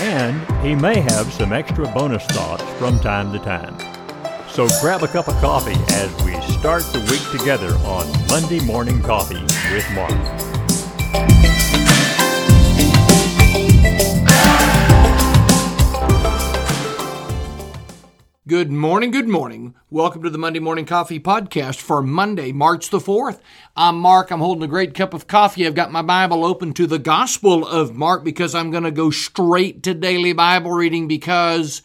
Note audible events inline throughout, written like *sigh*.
And he may have some extra bonus thoughts from time to time. So grab a cup of coffee as we start the week together on Monday Morning Coffee with Mark. Good morning, good morning. Welcome to the Monday Morning Coffee Podcast for Monday, March the 4th. I'm Mark. I'm holding a great cup of coffee. I've got my Bible open to the Gospel of Mark because I'm going to go straight to daily Bible reading because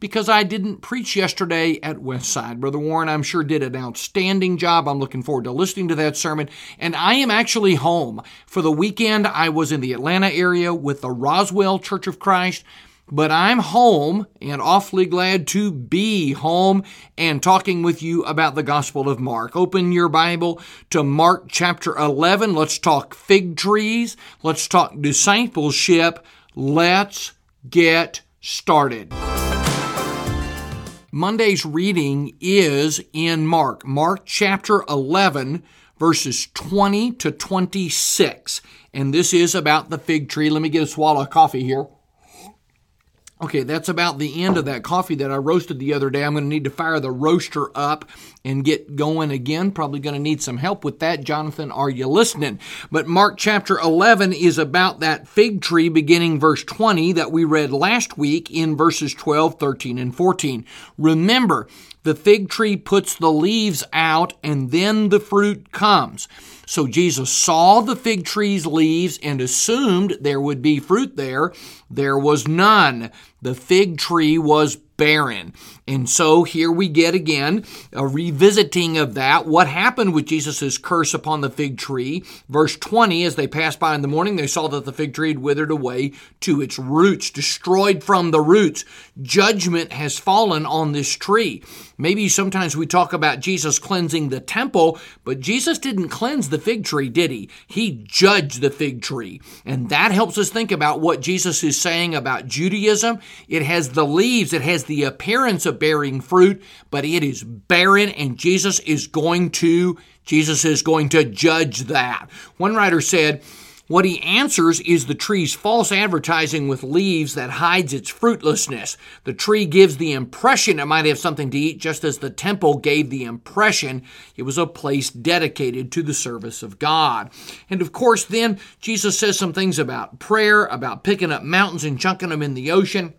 because I didn't preach yesterday at Westside. Brother Warren, I'm sure, did an outstanding job. I'm looking forward to listening to that sermon. And I am actually home. For the weekend, I was in the Atlanta area with the Roswell Church of Christ but I'm home and awfully glad to be home and talking with you about the Gospel of Mark. Open your Bible to Mark chapter 11. Let's talk fig trees. Let's talk discipleship. Let's get started. Monday's reading is in Mark, Mark chapter 11, verses 20 to 26. And this is about the fig tree. Let me get a swallow of coffee here. Okay, that's about the end of that coffee that I roasted the other day. I'm going to need to fire the roaster up and get going again. Probably going to need some help with that. Jonathan, are you listening? But Mark chapter 11 is about that fig tree beginning verse 20 that we read last week in verses 12, 13, and 14. Remember, the fig tree puts the leaves out and then the fruit comes. So Jesus saw the fig tree's leaves and assumed there would be fruit there. There was none. The fig tree was barren. And so here we get again a revisiting of that. What happened with Jesus' curse upon the fig tree? Verse 20, as they passed by in the morning, they saw that the fig tree had withered away to its roots, destroyed from the roots. Judgment has fallen on this tree. Maybe sometimes we talk about Jesus cleansing the temple, but Jesus didn't cleanse the fig tree, did he? He judged the fig tree. And that helps us think about what Jesus is saying about Judaism. It has the leaves, it has the appearance of bearing fruit, but it is barren and Jesus is going to Jesus is going to judge that. One writer said, what he answers is the tree's false advertising with leaves that hides its fruitlessness. The tree gives the impression it might have something to eat, just as the temple gave the impression it was a place dedicated to the service of God. And of course, then Jesus says some things about prayer, about picking up mountains and chunking them in the ocean.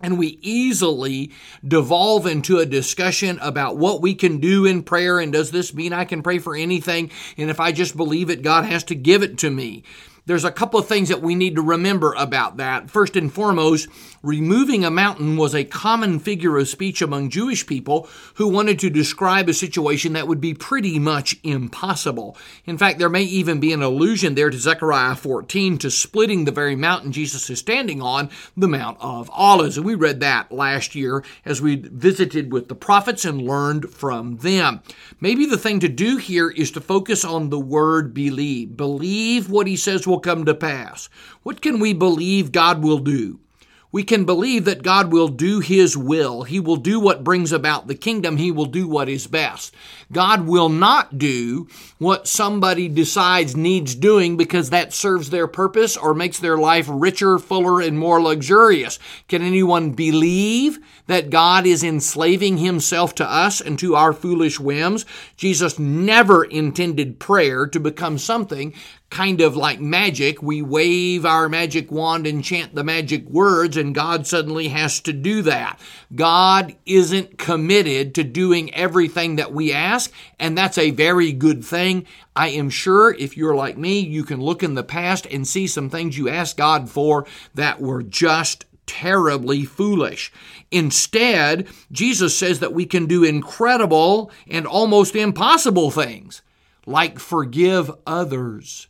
And we easily devolve into a discussion about what we can do in prayer. And does this mean I can pray for anything? And if I just believe it, God has to give it to me. There's a couple of things that we need to remember about that. First and foremost, removing a mountain was a common figure of speech among Jewish people who wanted to describe a situation that would be pretty much impossible. In fact, there may even be an allusion there to Zechariah 14 to splitting the very mountain Jesus is standing on, the Mount of Olives. And we read that last year as we visited with the prophets and learned from them. Maybe the thing to do here is to focus on the word believe. Believe what he says will come to pass. What can we believe God will do? We can believe that God will do His will. He will do what brings about the kingdom. He will do what is best. God will not do what somebody decides needs doing because that serves their purpose or makes their life richer, fuller, and more luxurious. Can anyone believe that God is enslaving Himself to us and to our foolish whims? Jesus never intended prayer to become something kind of like magic. We wave our magic wand and chant the magic words, and God suddenly has to do that. God isn't committed to doing everything that we ask, and that's a very good thing. I am sure if you're like me, you can look in the past and see some things you asked God for that were just terribly foolish. Instead, Jesus says that we can do incredible and almost impossible things, like forgive others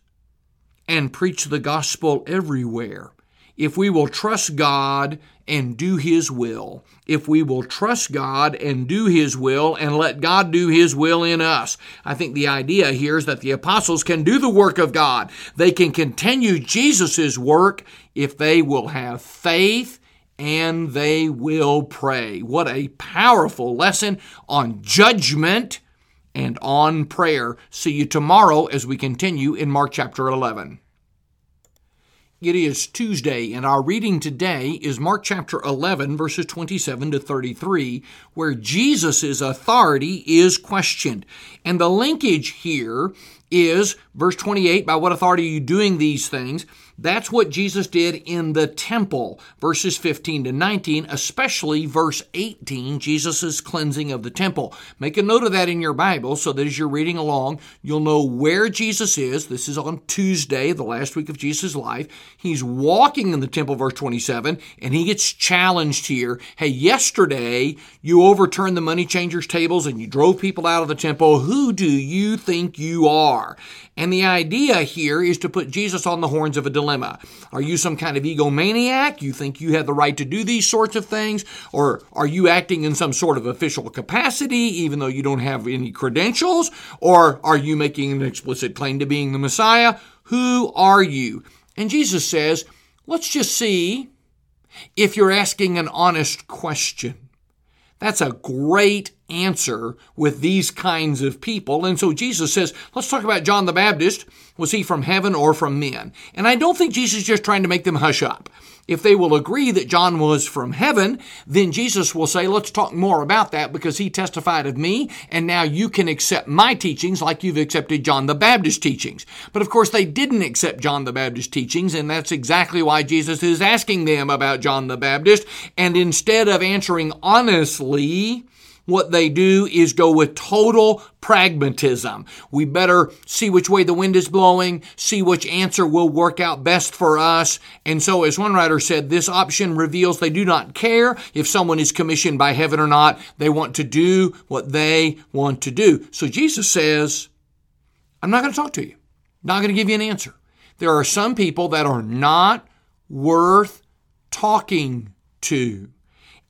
and preach the gospel everywhere. if we will trust God and do His will. If we will trust God and do His will and let God do His will in us. I think the idea here is that the apostles can do the work of God. They can continue Jesus' work if they will have faith and they will pray. What a powerful lesson on judgment and on prayer. See you tomorrow as we continue in Mark chapter 11. It is Tuesday, and our reading today is Mark chapter 11, verses 27 to 33, where Jesus' authority is questioned. And the linkage here is verse 28 by what authority are you doing these things? That's what Jesus did in the temple, verses 15 to 19, especially verse 18, Jesus' cleansing of the temple. Make a note of that in your Bible so that as you're reading along, you'll know where Jesus is. This is on Tuesday, the last week of Jesus' life. He's walking in the temple, verse 27, and he gets challenged here. Hey, yesterday you overturned the money changers' tables and you drove people out of the temple. Who do you think you are? And the idea here is to put Jesus on the horns of a dilemma. Are you some kind of egomaniac? You think you have the right to do these sorts of things? Or are you acting in some sort of official capacity even though you don't have any credentials? Or are you making an explicit claim to being the Messiah? Who are you? And Jesus says, let's just see if you're asking an honest question. That's a great answer with these kinds of people. And so Jesus says, let's talk about John the Baptist. Was he from heaven or from men? And I don't think Jesus is just trying to make them hush up. If they will agree that John was from heaven, then Jesus will say, let's talk more about that because he testified of me, and now you can accept my teachings like you've accepted John the Baptist teachings. But of course, they didn't accept John the Baptist teachings, and that's exactly why Jesus is asking them about John the Baptist. And instead of answering honestly, what they do is go with total pragmatism. We better see which way the wind is blowing, see which answer will work out best for us. And so, as one writer said, this option reveals they do not care if someone is commissioned by heaven or not. They want to do what they want to do. So Jesus says, I'm not going to talk to you. Not going to give you an answer. There are some people that are not worth talking to.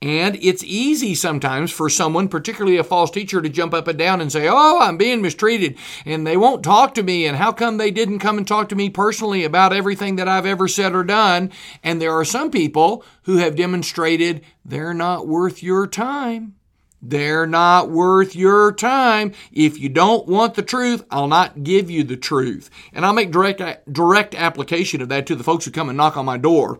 And it's easy sometimes for someone, particularly a false teacher, to jump up and down and say, Oh, I'm being mistreated, and they won't talk to me, and how come they didn't come and talk to me personally about everything that I've ever said or done? And there are some people who have demonstrated they're not worth your time. They're not worth your time. If you don't want the truth, I'll not give you the truth. And I'll make direct, direct application of that to the folks who come and knock on my door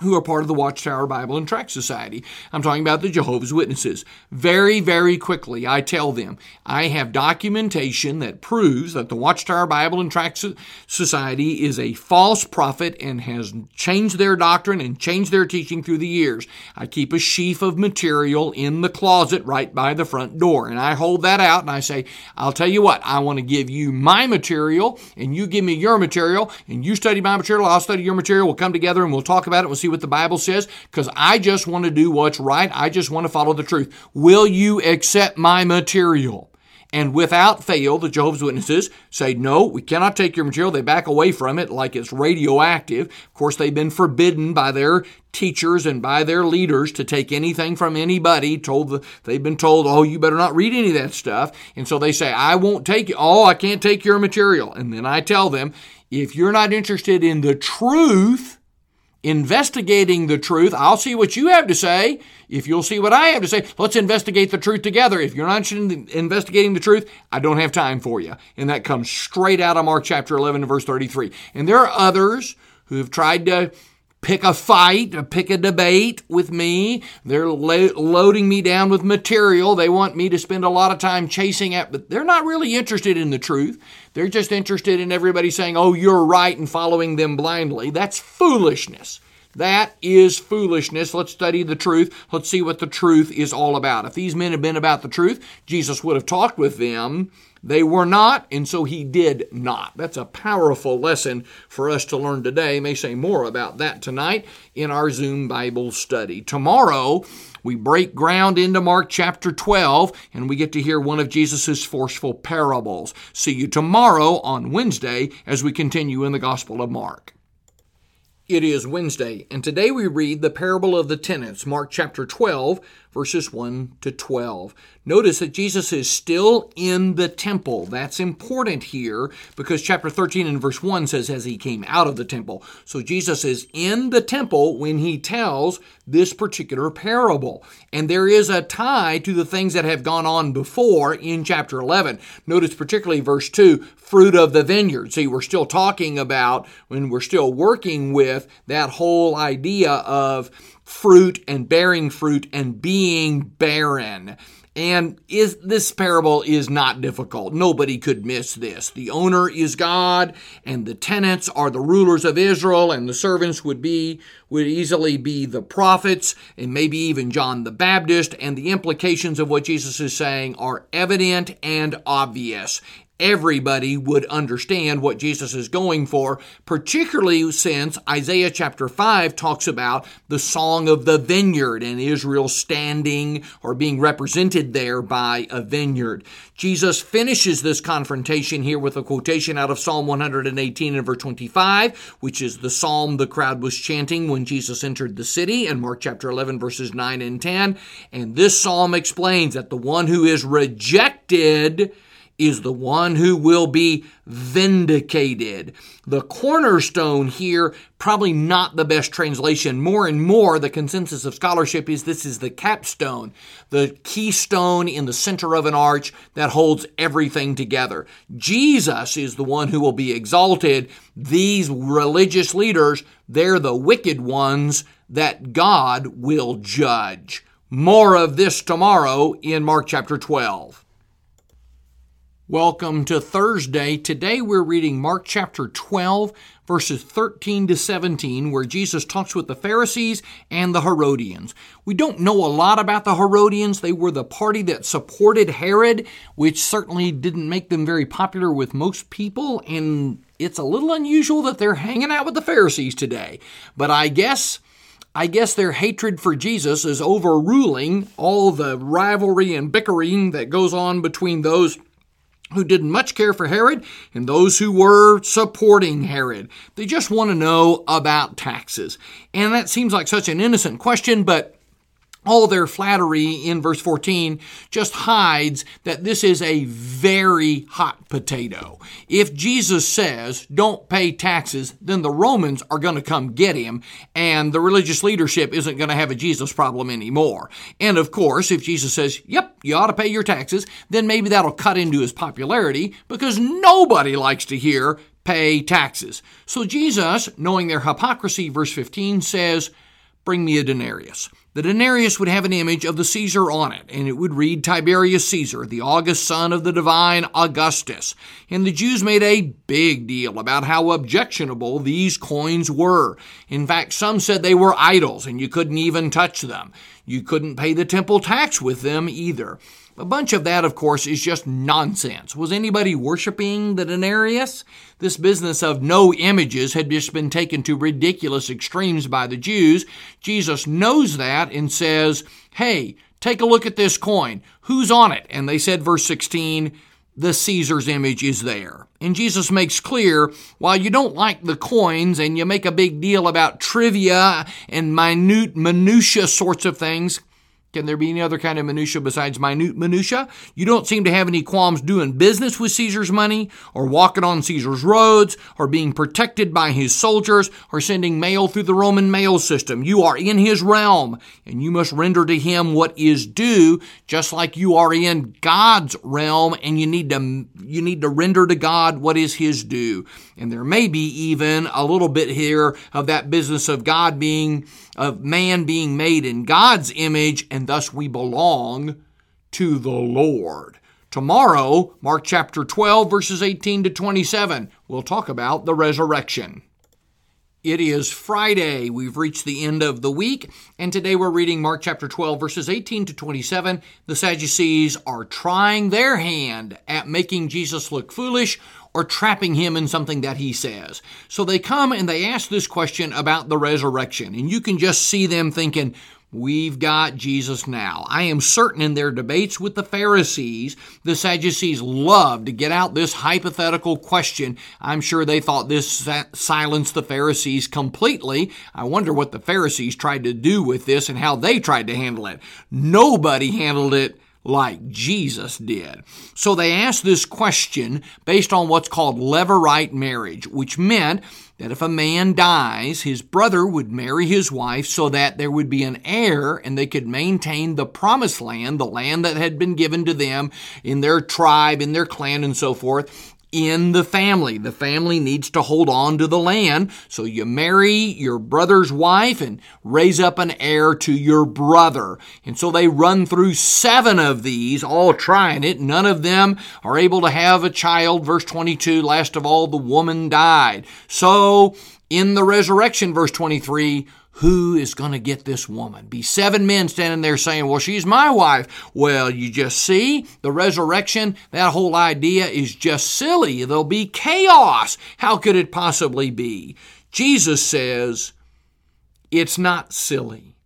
who are part of the Watchtower Bible and Tract Society. I'm talking about the Jehovah's Witnesses. Very, very quickly, I tell them I have documentation that proves that the Watchtower Bible and Tract Society is a false prophet and has changed their doctrine and changed their teaching through the years. I keep a sheaf of material in the closet right by the front door, and I hold that out and I say, I'll tell you what, I want to give you my material, and you give me your material, and you study my material, I'll study your material, we'll come together and we'll talk about it, we'll see see what the Bible says because I just want to do what's right. I just want to follow the truth. Will you accept my material? And without fail, the Jehovah's Witnesses say, no, we cannot take your material. They back away from it like it's radioactive. Of course, they've been forbidden by their teachers and by their leaders to take anything from anybody. Told the, they've been told, oh, you better not read any of that stuff. And so they say, I won't take it. Oh, I can't take your material. And then I tell them, if you're not interested in the truth, investigating the truth. I'll see what you have to say. If you'll see what I have to say, let's investigate the truth together. If you're not investigating the truth, I don't have time for you. And that comes straight out of Mark chapter 11 and verse 33. And there are others who have tried to pick a fight, pick a debate with me. They're lo- loading me down with material. They want me to spend a lot of time chasing at, but they're not really interested in the truth. They're just interested in everybody saying, oh, you're right, and following them blindly. That's foolishness. That is foolishness. Let's study the truth. Let's see what the truth is all about. If these men had been about the truth, Jesus would have talked with them they were not, and so he did not. That's a powerful lesson for us to learn today. May say more about that tonight in our Zoom Bible study. Tomorrow, we break ground into Mark chapter 12 and we get to hear one of Jesus' forceful parables. See you tomorrow on Wednesday as we continue in the Gospel of Mark. It is Wednesday, and today we read the parable of the tenants, Mark chapter 12, verses 1 to 12. Notice that Jesus is still in the temple. That's important here because chapter 13 and verse 1 says, as he came out of the temple. So Jesus is in the temple when he tells this particular parable. And there is a tie to the things that have gone on before in chapter 11. Notice particularly verse 2 fruit of the vineyard. See, we're still talking about when we're still working with that whole idea of fruit and bearing fruit and being barren. And is this parable is not difficult. Nobody could miss this. The owner is God, and the tenants are the rulers of Israel, and the servants would be would easily be the prophets and maybe even John the Baptist. And the implications of what Jesus is saying are evident and obvious everybody would understand what Jesus is going for, particularly since Isaiah chapter 5 talks about the song of the vineyard and Israel standing or being represented there by a vineyard. Jesus finishes this confrontation here with a quotation out of Psalm 118 and verse 25, which is the psalm the crowd was chanting when Jesus entered the city in Mark chapter 11 verses 9 and 10. And this psalm explains that the one who is rejected is the one who will be vindicated. The cornerstone here, probably not the best translation. More and more, the consensus of scholarship is this is the capstone, the keystone in the center of an arch that holds everything together. Jesus is the one who will be exalted. These religious leaders, they're the wicked ones that God will judge. More of this tomorrow in Mark chapter 12. Welcome to Thursday. Today we're reading Mark chapter 12, verses 13 to 17, where Jesus talks with the Pharisees and the Herodians. We don't know a lot about the Herodians. They were the party that supported Herod, which certainly didn't make them very popular with most people, and it's a little unusual that they're hanging out with the Pharisees today. But I guess. I guess their hatred for Jesus is overruling all the rivalry and bickering that goes on between those who didn't much care for Herod and those who were supporting Herod. They just want to know about taxes. And that seems like such an innocent question, but all their flattery in verse 14 just hides that this is a very hot potato. If Jesus says, don't pay taxes, then the Romans are going to come get him, and the religious leadership isn't going to have a Jesus problem anymore. And of course, if Jesus says, yep, you ought to pay your taxes, then maybe that'll cut into his popularity because nobody likes to hear pay taxes. So Jesus, knowing their hypocrisy, verse 15 says, bring me a denarius. The denarius would have an image of the Caesar on it, and it would read Tiberius Caesar, the august son of the divine Augustus. And the Jews made a big deal about how objectionable these coins were. In fact, some said they were idols and you couldn't even touch them. You couldn't pay the temple tax with them either. A bunch of that, of course, is just nonsense. Was anybody worshiping the denarius? This business of no images had just been taken to ridiculous extremes by the Jews. Jesus knows that and says, Hey, take a look at this coin. Who's on it? And they said, verse 16, the Caesar's image is there. And Jesus makes clear while you don't like the coins and you make a big deal about trivia and minute minutia sorts of things, can there be any other kind of minutia besides minute minutia? You don't seem to have any qualms doing business with Caesar's money, or walking on Caesar's roads, or being protected by his soldiers, or sending mail through the Roman mail system. You are in his realm, and you must render to him what is due, just like you are in God's realm, and you need to you need to render to God what is his due. And there may be even a little bit here of that business of God being of man being made in God's image, and thus we belong to the Lord. Tomorrow, Mark chapter 12, verses 18 to 27, we'll talk about the resurrection. It is Friday. We've reached the end of the week, and today we're reading Mark chapter 12, verses 18 to 27. The Sadducees are trying their hand at making Jesus look foolish or trapping him in something that he says. So they come and they ask this question about the resurrection, and you can just see them thinking, We've got Jesus now. I am certain in their debates with the Pharisees, the Sadducees loved to get out this hypothetical question. I'm sure they thought this silenced the Pharisees completely. I wonder what the Pharisees tried to do with this and how they tried to handle it. Nobody handled it like Jesus did. So they asked this question based on what's called levirate marriage, which meant that if a man dies, his brother would marry his wife so that there would be an heir and they could maintain the promised land, the land that had been given to them in their tribe, in their clan, and so forth in the family. The family needs to hold on to the land. So you marry your brother's wife and raise up an heir to your brother. And so they run through seven of these, all trying it. None of them are able to have a child. Verse 22, last of all, the woman died. So in the resurrection, verse 23, who is going to get this woman? Be seven men standing there saying, Well, she's my wife. Well, you just see the resurrection, that whole idea is just silly. There'll be chaos. How could it possibly be? Jesus says, It's not silly.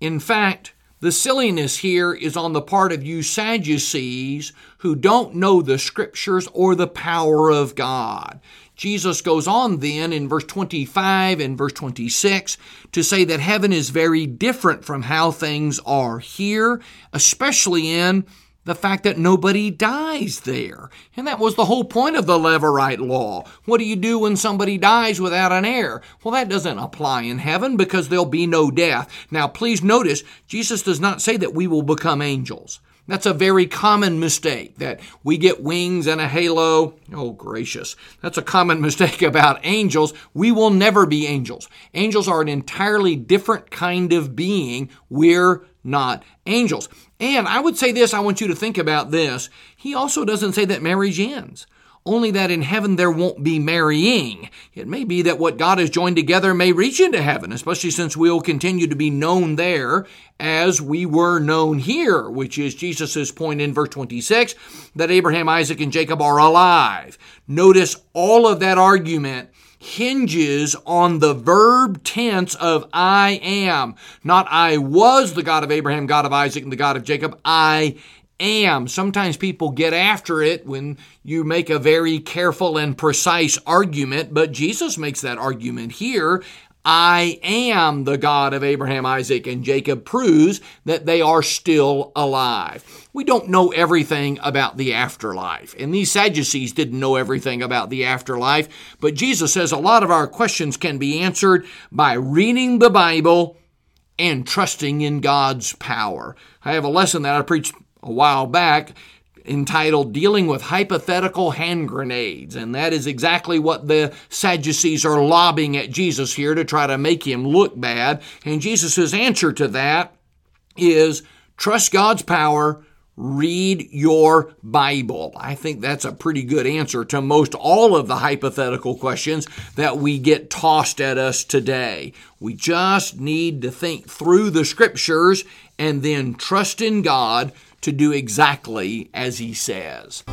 In fact, the silliness here is on the part of you Sadducees who don't know the scriptures or the power of God. Jesus goes on then in verse 25 and verse 26 to say that heaven is very different from how things are here, especially in the fact that nobody dies there. And that was the whole point of the Levirate law. What do you do when somebody dies without an heir? Well, that doesn't apply in heaven because there'll be no death. Now, please notice, Jesus does not say that we will become angels. That's a very common mistake that we get wings and a halo. Oh, gracious. That's a common *laughs* mistake about angels. We will never be angels. Angels are an entirely different kind of being. We're not angels. And I would say this, I want you to think about this. He also doesn't say that marriage ends only that in heaven there won't be marrying. It may be that what God has joined together may reach into heaven, especially since we'll continue to be known there as we were known here, which is Jesus' point in verse 26 that Abraham, Isaac, and Jacob are alive. Notice all of that argument hinges on the verb tense of I am. Not I was the God of Abraham, God of Isaac, and the God of Jacob. I am. Sometimes people get after it when you make a very careful and precise argument, but Jesus makes that argument here. I am the God of Abraham, Isaac, and Jacob proves that they are still alive. We don't know everything about the afterlife, and these Sadducees didn't know everything about the afterlife, but Jesus says a lot of our questions can be answered by reading the Bible and trusting in God's power. I have a lesson that I preached a while back entitled Dealing with Hypothetical Hand Grenades. And that is exactly what the Sadducees are lobbing at Jesus here to try to make him look bad. And Jesus' answer to that is trust God's power, read your Bible. I think that's a pretty good answer to most all of the hypothetical questions that we get tossed at us today. We just need to think through the scriptures and then trust in God to do exactly as he says.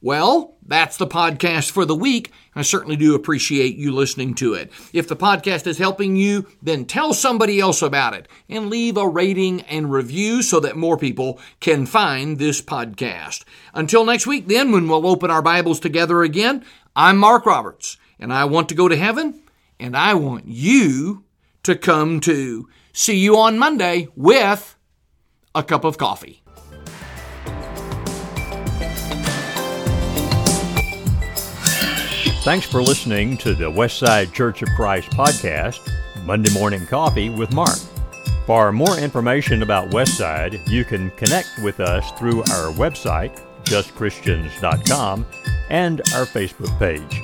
Well, that's the podcast for the week. I certainly do appreciate you listening to it. If the podcast is helping you, then tell somebody else about it and leave a rating and review so that more people can find this podcast. Until next week, then, when we'll open our Bibles together again, I'm Mark Roberts, and I want to go to heaven, and I want you to come too. See you on Monday with a cup of coffee. Thanks for listening to the Westside Church of Christ podcast, Monday Morning Coffee with Mark. For more information about Westside, you can connect with us through our website, justchristians.com, and our Facebook page.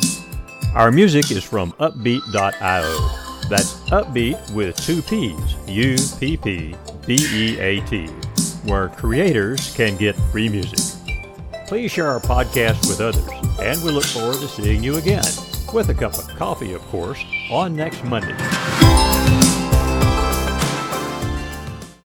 Our music is from Uppbeat.io. That's Upbeat with two P's, U P P B E A T, where creators can get free music. Please share our podcast with others, and we look forward to seeing you again, with a cup of coffee, of course, on next Monday.